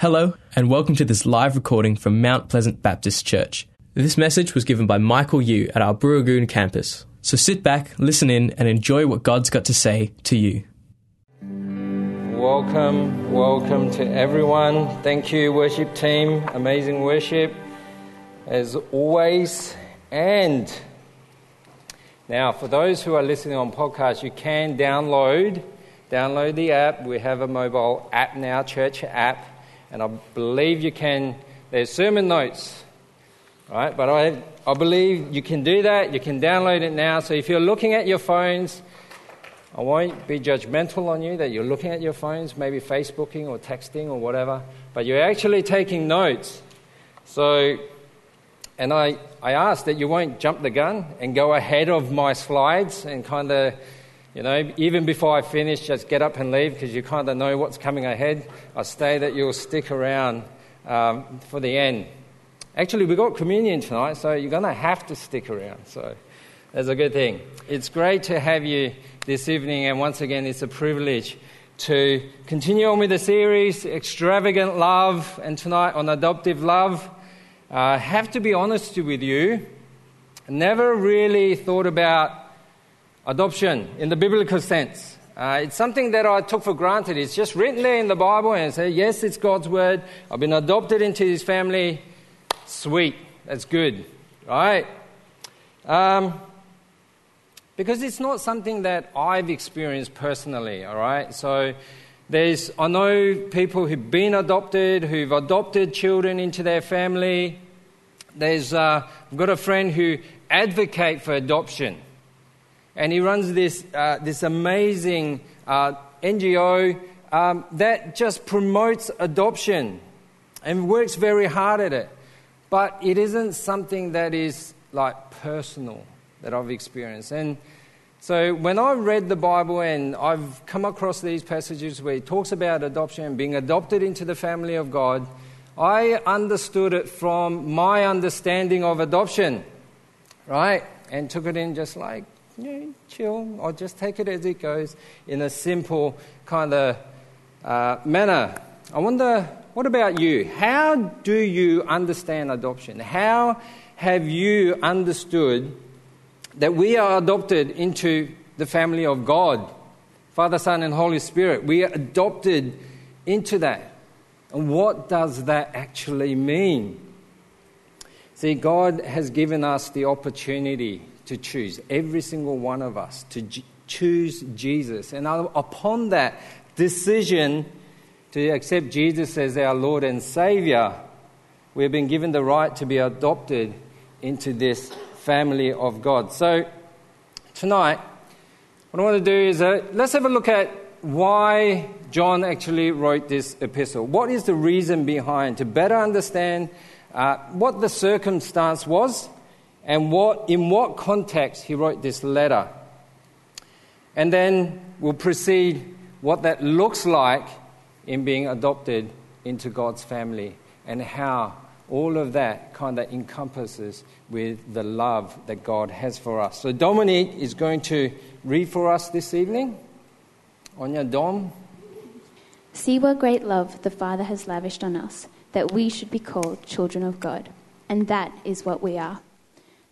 Hello, and welcome to this live recording from Mount Pleasant Baptist Church. This message was given by Michael Yu at our Burragoon campus. So sit back, listen in, and enjoy what God's got to say to you. Welcome, welcome to everyone. Thank you, worship team. Amazing worship, as always. And now, for those who are listening on podcast, you can download download the app. We have a mobile app now, church app and I believe you can. There's sermon notes, right? But I, I believe you can do that. You can download it now. So if you're looking at your phones, I won't be judgmental on you that you're looking at your phones, maybe Facebooking or texting or whatever, but you're actually taking notes. So, and I, I ask that you won't jump the gun and go ahead of my slides and kind of you know, even before I finish, just get up and leave because you kind of know what's coming ahead. I stay that you'll stick around um, for the end. Actually, we've got communion tonight, so you're going to have to stick around. So that's a good thing. It's great to have you this evening, and once again, it's a privilege to continue on with the series Extravagant Love, and tonight on Adoptive Love. Uh, I have to be honest with you, never really thought about adoption in the biblical sense. Uh, it's something that I took for granted. It's just written there in the Bible and say, yes, it's God's word. I've been adopted into his family. Sweet. That's good. Right? Um, because it's not something that I've experienced personally, all right? So there's, I know people who've been adopted, who've adopted children into their family. There's, uh, I've got a friend who advocate for adoption and he runs this, uh, this amazing uh, NGO um, that just promotes adoption and works very hard at it. But it isn't something that is like personal that I've experienced. And so when I read the Bible and I've come across these passages where it talks about adoption and being adopted into the family of God, I understood it from my understanding of adoption, right? And took it in just like, yeah, chill, or just take it as it goes in a simple kind of uh, manner. I wonder, what about you? How do you understand adoption? How have you understood that we are adopted into the family of God? Father, Son, and Holy Spirit. We are adopted into that. And what does that actually mean? See, God has given us the opportunity to choose, every single one of us, to j- choose Jesus. And upon that decision to accept Jesus as our Lord and Savior, we've been given the right to be adopted into this family of God. So, tonight, what I want to do is uh, let's have a look at why John actually wrote this epistle. What is the reason behind to better understand uh, what the circumstance was and what, in what context he wrote this letter. And then we'll proceed what that looks like in being adopted into God's family and how all of that kind of encompasses with the love that God has for us. So Dominique is going to read for us this evening. On Dom. See what great love the Father has lavished on us, that we should be called children of God. And that is what we are.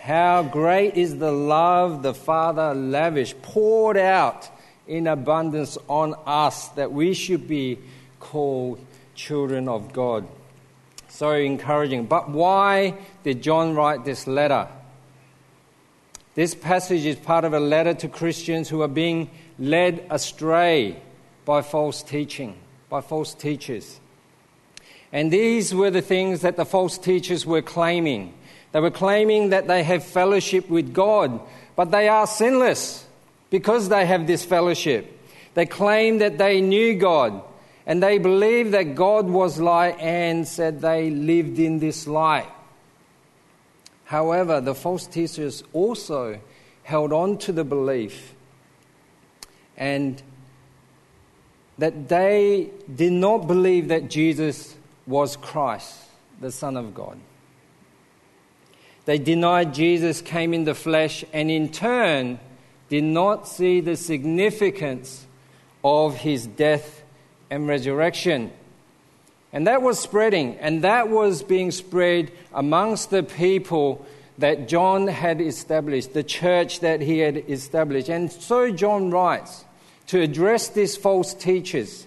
How great is the love the Father lavished, poured out in abundance on us that we should be called children of God. So encouraging. But why did John write this letter? This passage is part of a letter to Christians who are being led astray by false teaching, by false teachers. And these were the things that the false teachers were claiming they were claiming that they have fellowship with God, but they are sinless because they have this fellowship. They claim that they knew God and they believed that God was light and said they lived in this light. However, the false teachers also held on to the belief and that they did not believe that Jesus was Christ, the Son of God. They denied Jesus came in the flesh and in turn did not see the significance of his death and resurrection. And that was spreading, and that was being spread amongst the people that John had established, the church that he had established. And so John writes to address these false teachers,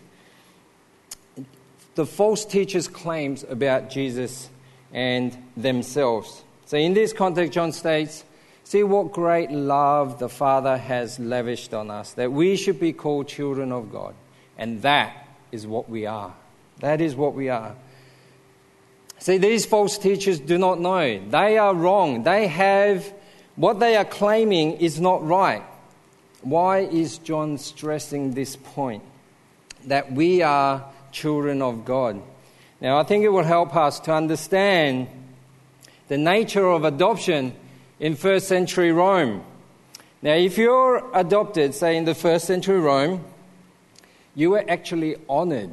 the false teachers' claims about Jesus and themselves. So, in this context, John states, See what great love the Father has lavished on us, that we should be called children of God. And that is what we are. That is what we are. See, these false teachers do not know. They are wrong. They have what they are claiming is not right. Why is John stressing this point? That we are children of God. Now, I think it will help us to understand the nature of adoption in first century Rome. Now, if you're adopted, say in the first century Rome, you were actually honored.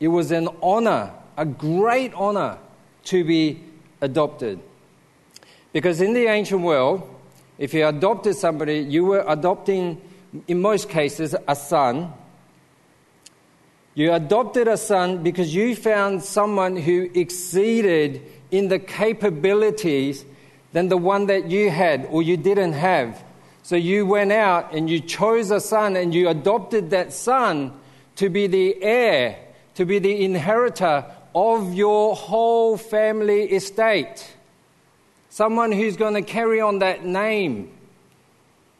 It was an honor, a great honor, to be adopted. Because in the ancient world, if you adopted somebody, you were adopting, in most cases, a son. You adopted a son because you found someone who exceeded in the capabilities than the one that you had or you didn't have. So you went out and you chose a son and you adopted that son to be the heir, to be the inheritor of your whole family estate. Someone who's going to carry on that name.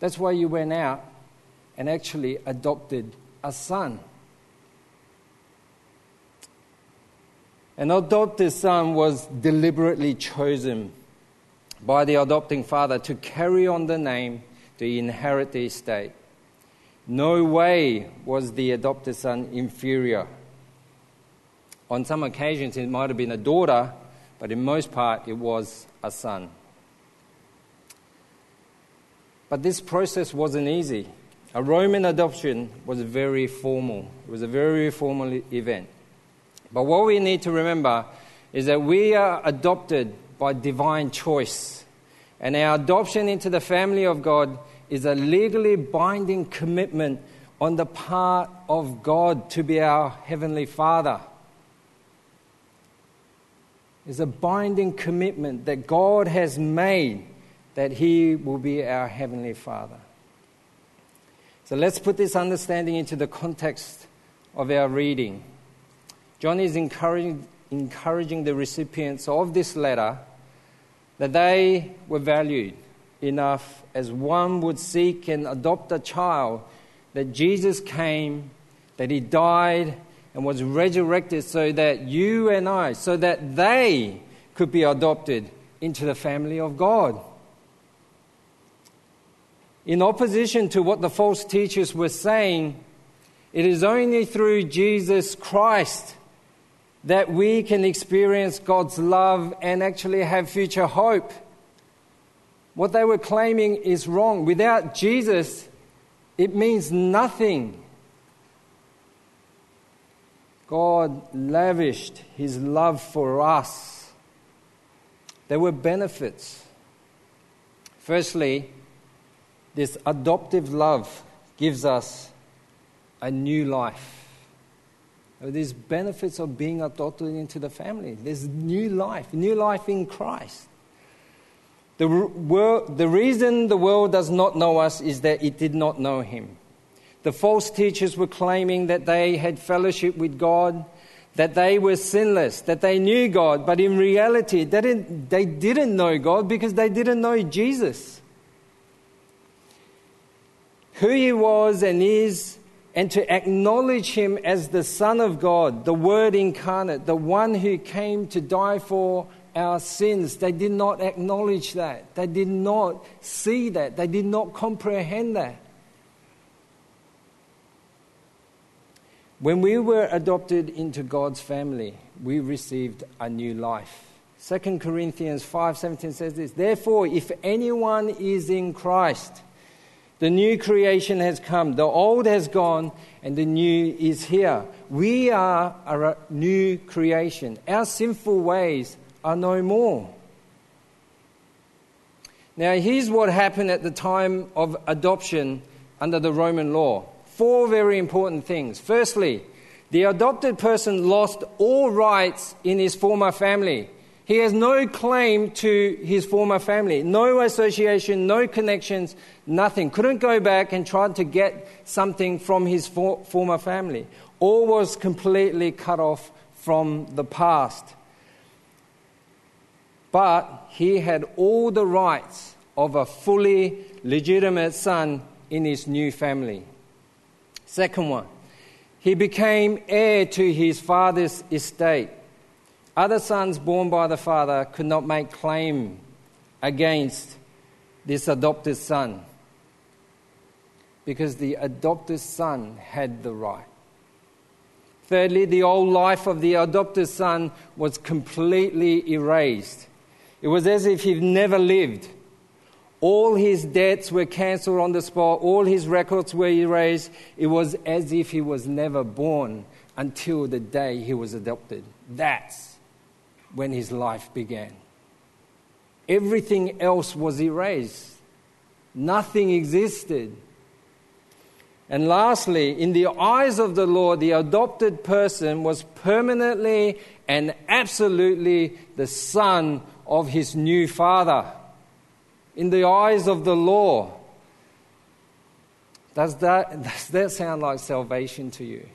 That's why you went out and actually adopted a son. An adopted son was deliberately chosen by the adopting father to carry on the name, to inherit the estate. No way was the adopted son inferior. On some occasions, it might have been a daughter, but in most part, it was a son. But this process wasn't easy. A Roman adoption was very formal. It was a very formal event. But what we need to remember is that we are adopted by divine choice. And our adoption into the family of God is a legally binding commitment on the part of God to be our Heavenly Father. It's a binding commitment that God has made that He will be our Heavenly Father. So let's put this understanding into the context of our reading. John is encouraging, encouraging the recipients of this letter that they were valued enough as one would seek and adopt a child, that Jesus came, that he died and was resurrected so that you and I, so that they could be adopted into the family of God. In opposition to what the false teachers were saying, it is only through Jesus Christ that we can experience God's love and actually have future hope. What they were claiming is wrong. Without Jesus, it means nothing. God lavished his love for us. There were benefits. Firstly, this adoptive love gives us a new life. There's benefits of being adopted into the family. There's new life, new life in Christ. The, world, the reason the world does not know us is that it did not know Him. The false teachers were claiming that they had fellowship with God, that they were sinless, that they knew God, but in reality, they didn't, they didn't know God because they didn't know Jesus. Who He was and is and to acknowledge him as the Son of God, the Word incarnate, the one who came to die for our sins. They did not acknowledge that. They did not see that. They did not comprehend that. When we were adopted into God's family, we received a new life. 2 Corinthians 5:17 says this, "Therefore if anyone is in Christ, the new creation has come, the old has gone, and the new is here. We are a new creation. Our sinful ways are no more. Now, here's what happened at the time of adoption under the Roman law. Four very important things. Firstly, the adopted person lost all rights in his former family. He has no claim to his former family, no association, no connections, nothing. Couldn't go back and try to get something from his for, former family. All was completely cut off from the past. But he had all the rights of a fully legitimate son in his new family. Second one, he became heir to his father's estate. Other sons born by the father could not make claim against this adopted son because the adopted son had the right. Thirdly, the old life of the adopted son was completely erased. It was as if he'd never lived. All his debts were cancelled on the spot, all his records were erased. It was as if he was never born until the day he was adopted. That's when his life began. Everything else was erased, nothing existed. And lastly, in the eyes of the Lord, the adopted person was permanently and absolutely the son of his new father. In the eyes of the law. Does that, does that sound like salvation to you?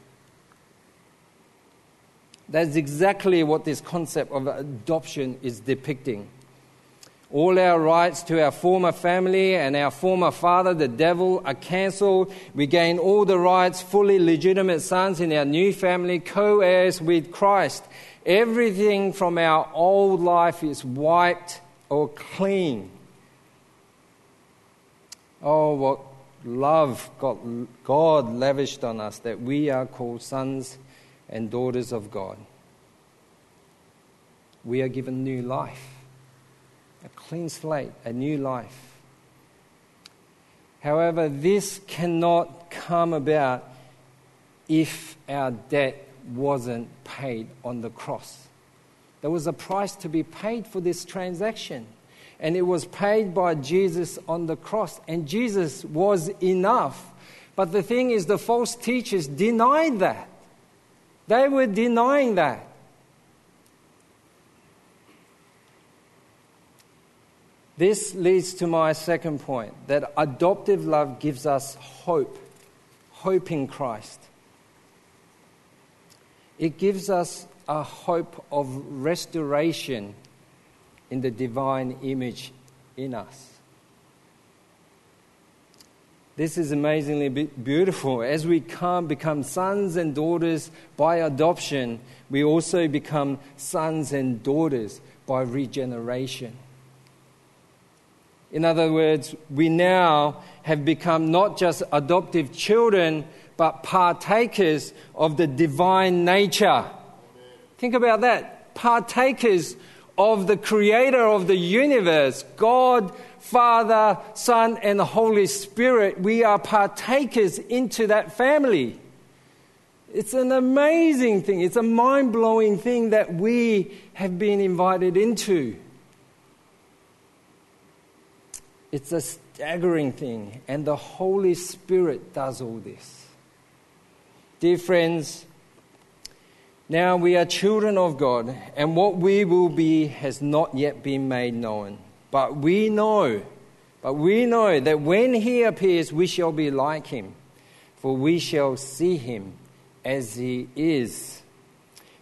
That's exactly what this concept of adoption is depicting. All our rights to our former family and our former father, the devil, are cancelled. We gain all the rights, fully legitimate sons in our new family, co heirs with Christ. Everything from our old life is wiped or clean. Oh, what love God, God lavished on us that we are called sons and daughters of God. We are given new life, a clean slate, a new life. However, this cannot come about if our debt wasn't paid on the cross. There was a price to be paid for this transaction, and it was paid by Jesus on the cross, and Jesus was enough. But the thing is, the false teachers denied that. They were denying that. This leads to my second point that adoptive love gives us hope, hope in Christ. It gives us a hope of restoration in the divine image in us. This is amazingly beautiful. As we come, become sons and daughters by adoption, we also become sons and daughters by regeneration. In other words, we now have become not just adoptive children, but partakers of the divine nature. Think about that. Partakers of the creator of the universe, God Father, Son, and the Holy Spirit, we are partakers into that family. It's an amazing thing. It's a mind blowing thing that we have been invited into. It's a staggering thing, and the Holy Spirit does all this. Dear friends, now we are children of God, and what we will be has not yet been made known. But we know, but we know that when he appears, we shall be like him, for we shall see him as he is.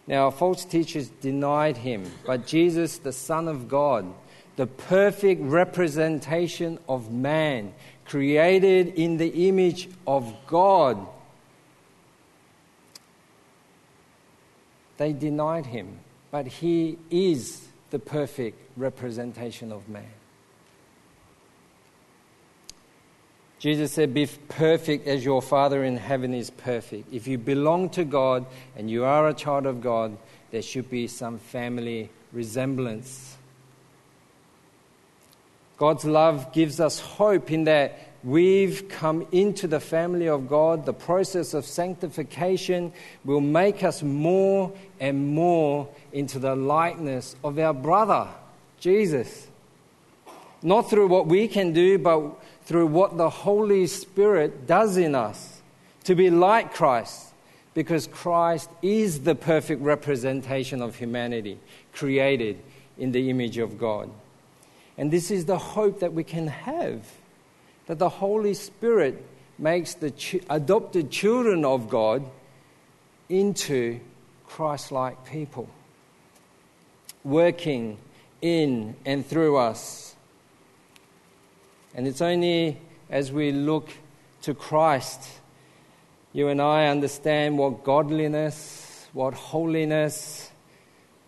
Now, false teachers denied him, but Jesus, the Son of God, the perfect representation of man, created in the image of God, they denied him, but he is the perfect representation of man. Jesus said, Be perfect as your Father in heaven is perfect. If you belong to God and you are a child of God, there should be some family resemblance. God's love gives us hope in that we've come into the family of God. The process of sanctification will make us more and more into the likeness of our brother, Jesus. Not through what we can do, but through what the Holy Spirit does in us to be like Christ, because Christ is the perfect representation of humanity, created in the image of God. And this is the hope that we can have that the Holy Spirit makes the ch- adopted children of God into Christ like people, working in and through us. And it's only as we look to Christ, you and I understand what godliness, what holiness,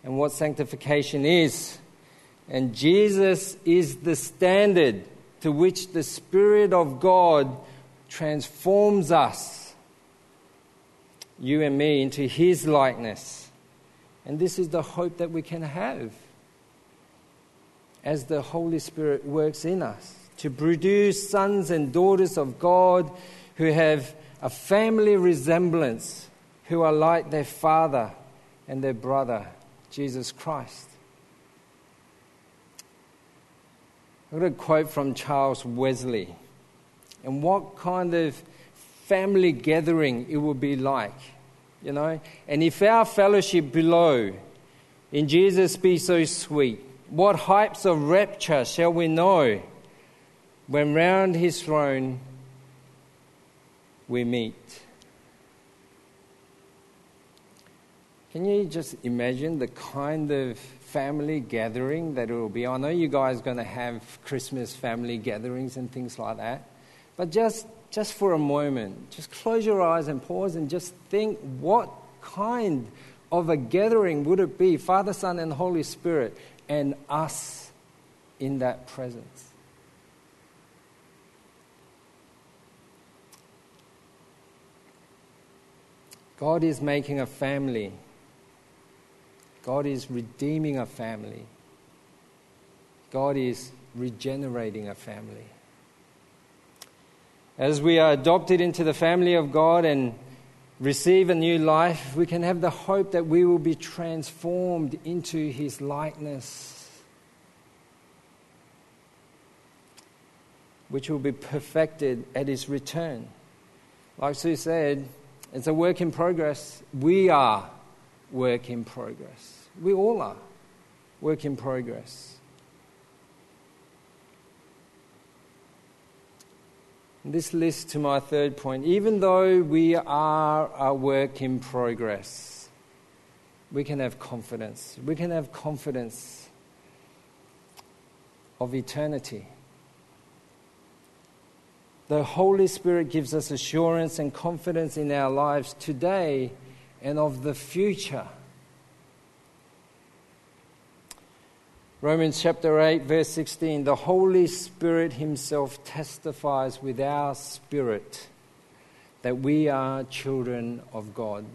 and what sanctification is. And Jesus is the standard to which the Spirit of God transforms us, you and me, into His likeness. And this is the hope that we can have as the Holy Spirit works in us to produce sons and daughters of God who have a family resemblance, who are like their father and their brother, Jesus Christ. I've got a quote from Charles Wesley. And what kind of family gathering it would be like, you know? And if our fellowship below in Jesus be so sweet, what heights of rapture shall we know when round his throne we meet? Can you just imagine the kind of family gathering that it will be? I know you guys are going to have Christmas family gatherings and things like that, but just, just for a moment, just close your eyes and pause and just think what kind of a gathering would it be, Father, Son, and Holy Spirit, and us in that presence? God is making a family God is redeeming a family. God is regenerating a family. As we are adopted into the family of God and receive a new life, we can have the hope that we will be transformed into His likeness, which will be perfected at His return. Like Sue said, it's a work in progress. We are work in progress. We all are work in progress. This leads to my third point. Even though we are a work in progress, we can have confidence. We can have confidence of eternity. The Holy Spirit gives us assurance and confidence in our lives today and of the future. Romans chapter 8, verse 16 the Holy Spirit Himself testifies with our spirit that we are children of God.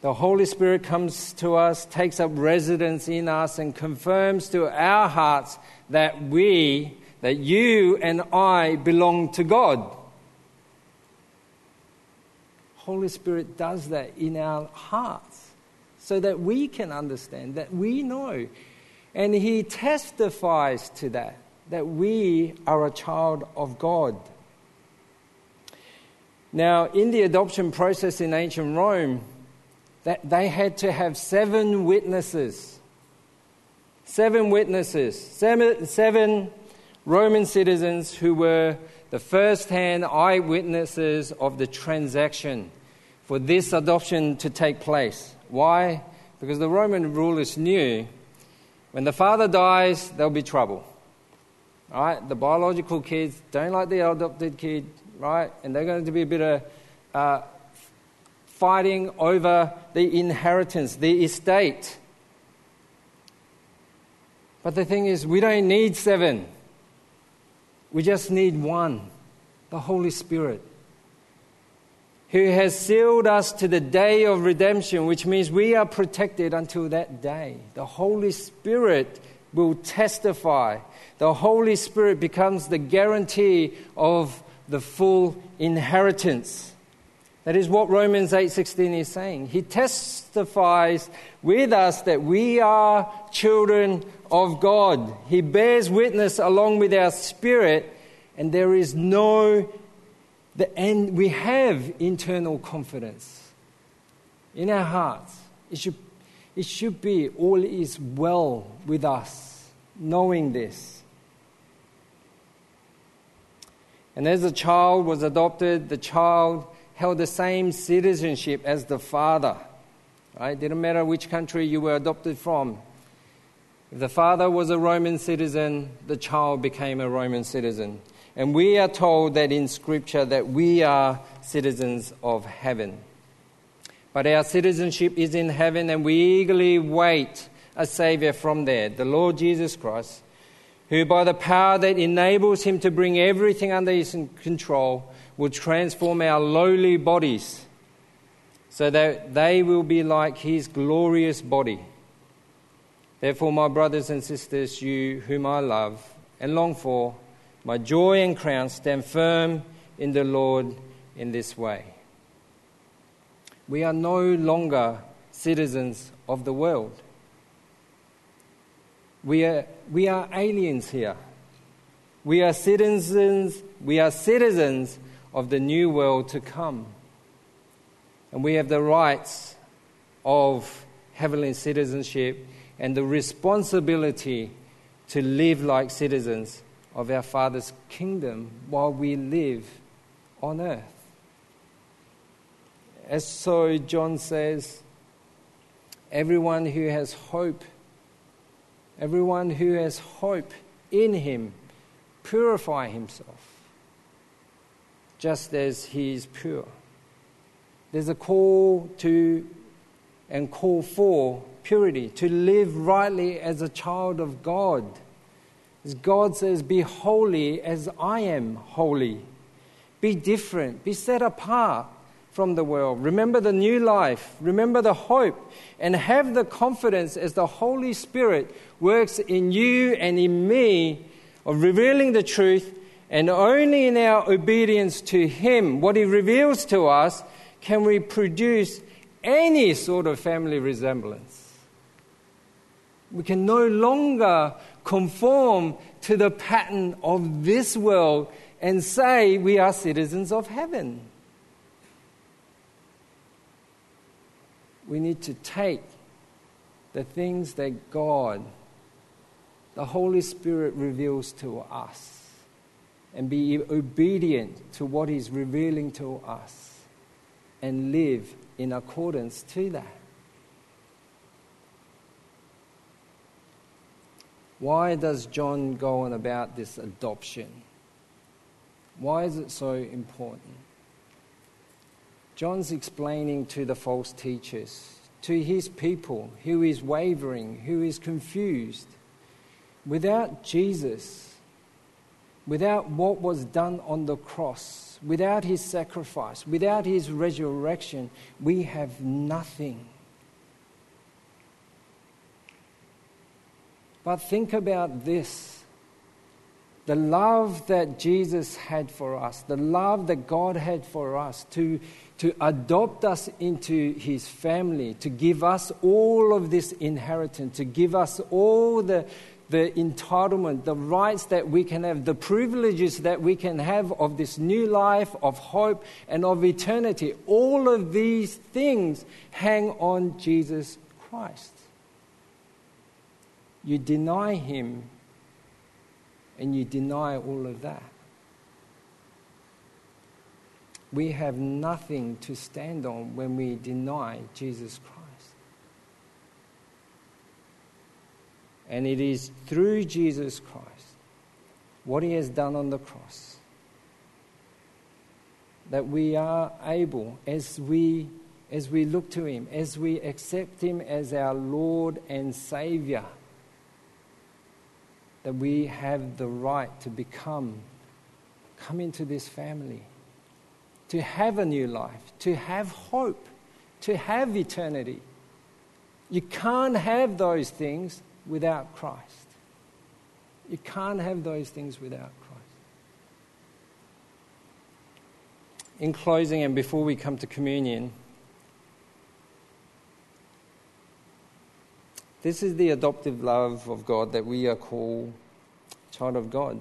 The Holy Spirit comes to us, takes up residence in us, and confirms to our hearts that we, that you and I belong to God. Holy Spirit does that in our hearts so that we can understand, that we know. And He testifies to that, that we are a child of God. Now, in the adoption process in ancient Rome, that they had to have seven witnesses. Seven witnesses. Seven, seven Roman citizens who were the first hand eyewitnesses of the transaction for this adoption to take place. Why? Because the Roman rulers knew when the father dies, there'll be trouble. Right? The biological kids don't like the adopted kid, right? And they're going to be a bit of uh, fighting over the inheritance, the estate. But the thing is, we don't need seven. We just need one the Holy Spirit who has sealed us to the day of redemption, which means we are protected until that day. The Holy Spirit will testify. The Holy Spirit becomes the guarantee of the full inheritance. That is what Romans 8:16 is saying. He testifies with us that we are children of God. He bears witness along with our spirit and there is no the, and we have internal confidence in our hearts. It should, it should be all is well with us, knowing this. And as the child was adopted, the child held the same citizenship as the father. Right? Didn't matter which country you were adopted from. If the father was a Roman citizen, the child became a Roman citizen. And we are told that in Scripture that we are citizens of heaven. But our citizenship is in heaven, and we eagerly wait a Savior from there, the Lord Jesus Christ, who, by the power that enables him to bring everything under his control, will transform our lowly bodies so that they will be like his glorious body. Therefore, my brothers and sisters, you whom I love and long for, my joy and crown, stand firm in the Lord in this way. We are no longer citizens of the world. We are, we are aliens here. We are citizens, we are citizens of the new world to come. And we have the rights of heavenly citizenship and the responsibility to live like citizens of our Father's kingdom while we live on earth. As so John says, everyone who has hope, everyone who has hope in him, purify himself just as he is pure. There's a call to and call for purity, to live rightly as a child of God as God says, Be holy as I am holy. Be different. Be set apart from the world. Remember the new life. Remember the hope. And have the confidence as the Holy Spirit works in you and in me of revealing the truth. And only in our obedience to Him, what He reveals to us, can we produce any sort of family resemblance. We can no longer conform to the pattern of this world and say we are citizens of heaven. We need to take the things that God, the Holy Spirit, reveals to us and be obedient to what He's revealing to us and live in accordance to that. Why does John go on about this adoption? Why is it so important? John's explaining to the false teachers, to his people who is wavering, who is confused. Without Jesus, without what was done on the cross, without his sacrifice, without his resurrection, we have nothing. But think about this the love that Jesus had for us, the love that God had for us to, to adopt us into his family, to give us all of this inheritance, to give us all the, the entitlement, the rights that we can have, the privileges that we can have of this new life, of hope, and of eternity. All of these things hang on Jesus Christ you deny Him and you deny all of that. We have nothing to stand on when we deny Jesus Christ. And it is through Jesus Christ, what He has done on the cross, that we are able, as we, as we look to Him, as we accept Him as our Lord and Savior that we have the right to become, come into this family, to have a new life, to have hope, to have eternity. You can't have those things without Christ. You can't have those things without Christ. In closing, and before we come to communion, this is the adoptive love of God that we are called child of God,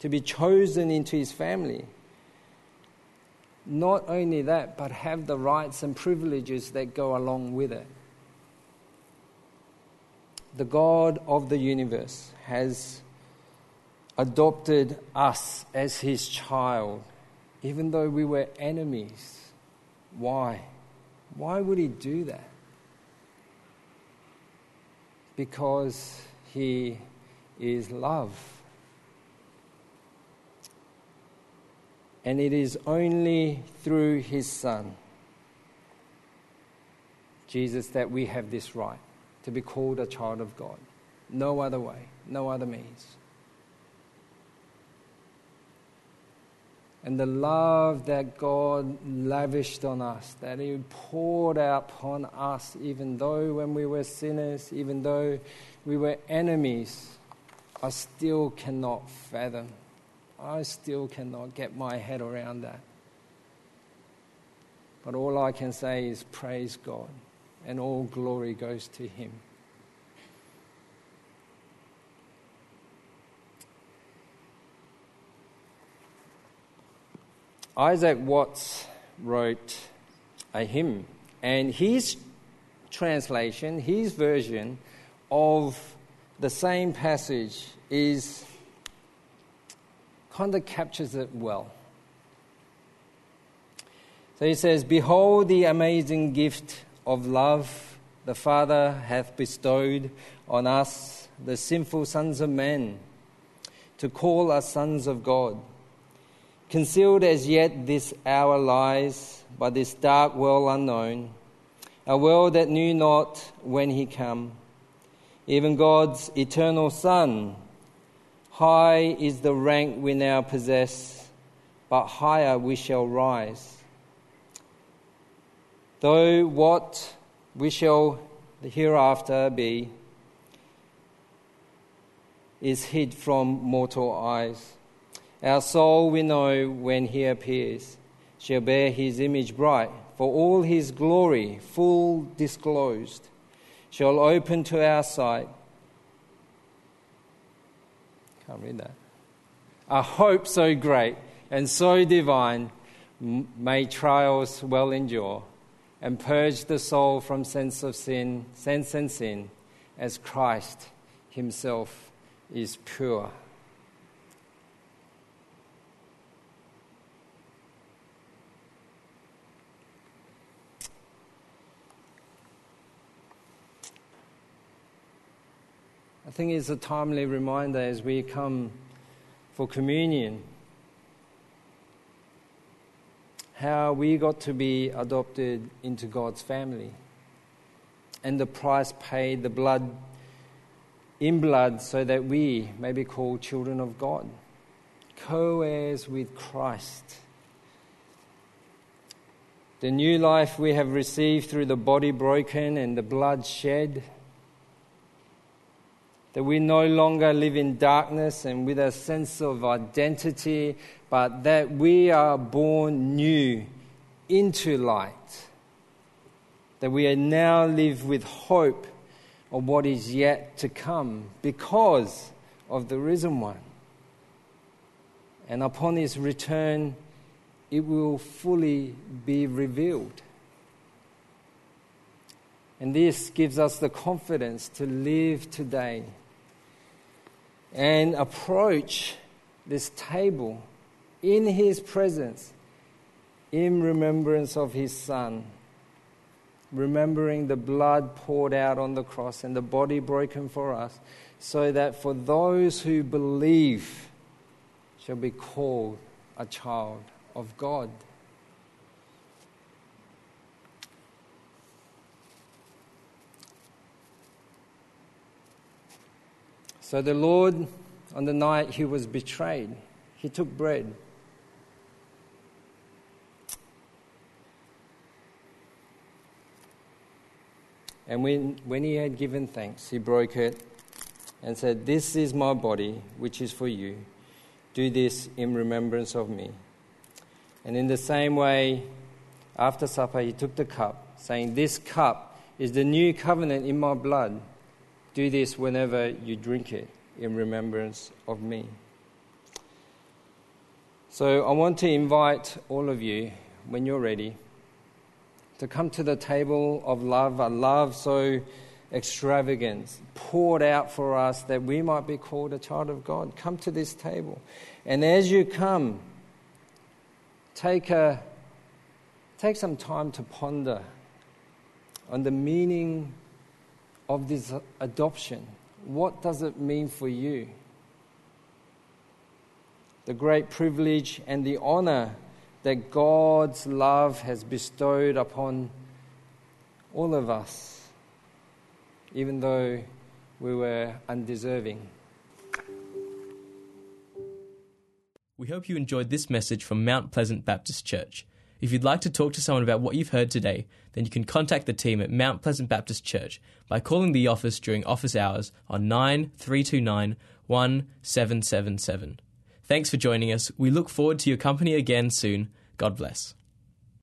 to be chosen into his family. Not only that, but have the rights and privileges that go along with it. The God of the universe has adopted us as his child, even though we were enemies. Why? Why would he do that? Because he is love. And it is only through his Son, Jesus, that we have this right to be called a child of God. No other way, no other means. And the love that God lavished on us, that He poured out upon us, even though when we were sinners, even though we were enemies, I still cannot fathom. I still cannot get my head around that. But all I can say is praise God, and all glory goes to Him. Isaac Watts wrote a hymn, and his translation, his version of the same passage is kind of captures it well. So he says, Behold the amazing gift of love the Father hath bestowed on us, the sinful sons of men, to call us sons of God. Concealed as yet this hour lies by this dark world unknown, a world that knew not when he come. Even God's eternal Son, high is the rank we now possess, but higher we shall rise. Though what we shall hereafter be is hid from mortal eyes. Our soul, we know, when he appears, shall bear his image bright, for all his glory, full disclosed, shall open to our sight. Can't read that. A hope so great and so divine may trials well endure and purge the soul from sense of sin, sense and sin, as Christ himself is pure. I think it's a timely reminder as we come for communion how we got to be adopted into God's family and the price paid, the blood in blood, so that we may be called children of God, co heirs with Christ. The new life we have received through the body broken and the blood shed that we no longer live in darkness and with a sense of identity, but that we are born new into light. That we now live with hope of what is yet to come because of the risen one. And upon his return, it will fully be revealed. And this gives us the confidence to live today and approach this table in his presence in remembrance of his son, remembering the blood poured out on the cross and the body broken for us, so that for those who believe shall be called a child of God. So the Lord, on the night he was betrayed, he took bread. And when, when he had given thanks, he broke it and said, This is my body, which is for you. Do this in remembrance of me. And in the same way, after supper, he took the cup, saying, This cup is the new covenant in my blood. Do this whenever you drink it in remembrance of me. So I want to invite all of you, when you're ready, to come to the table of love, a love so extravagant, poured out for us that we might be called a child of God. Come to this table. And as you come, take, a, take some time to ponder on the meaning of this adoption. What does it mean for you? The great privilege and the honor that God's love has bestowed upon all of us, even though we were undeserving. We hope you enjoyed this message from Mount Pleasant Baptist Church. If you'd like to talk to someone about what you've heard today, then you can contact the team at Mount Pleasant Baptist Church by calling the office during office hours on 9329 1777. Thanks for joining us. We look forward to your company again soon. God bless.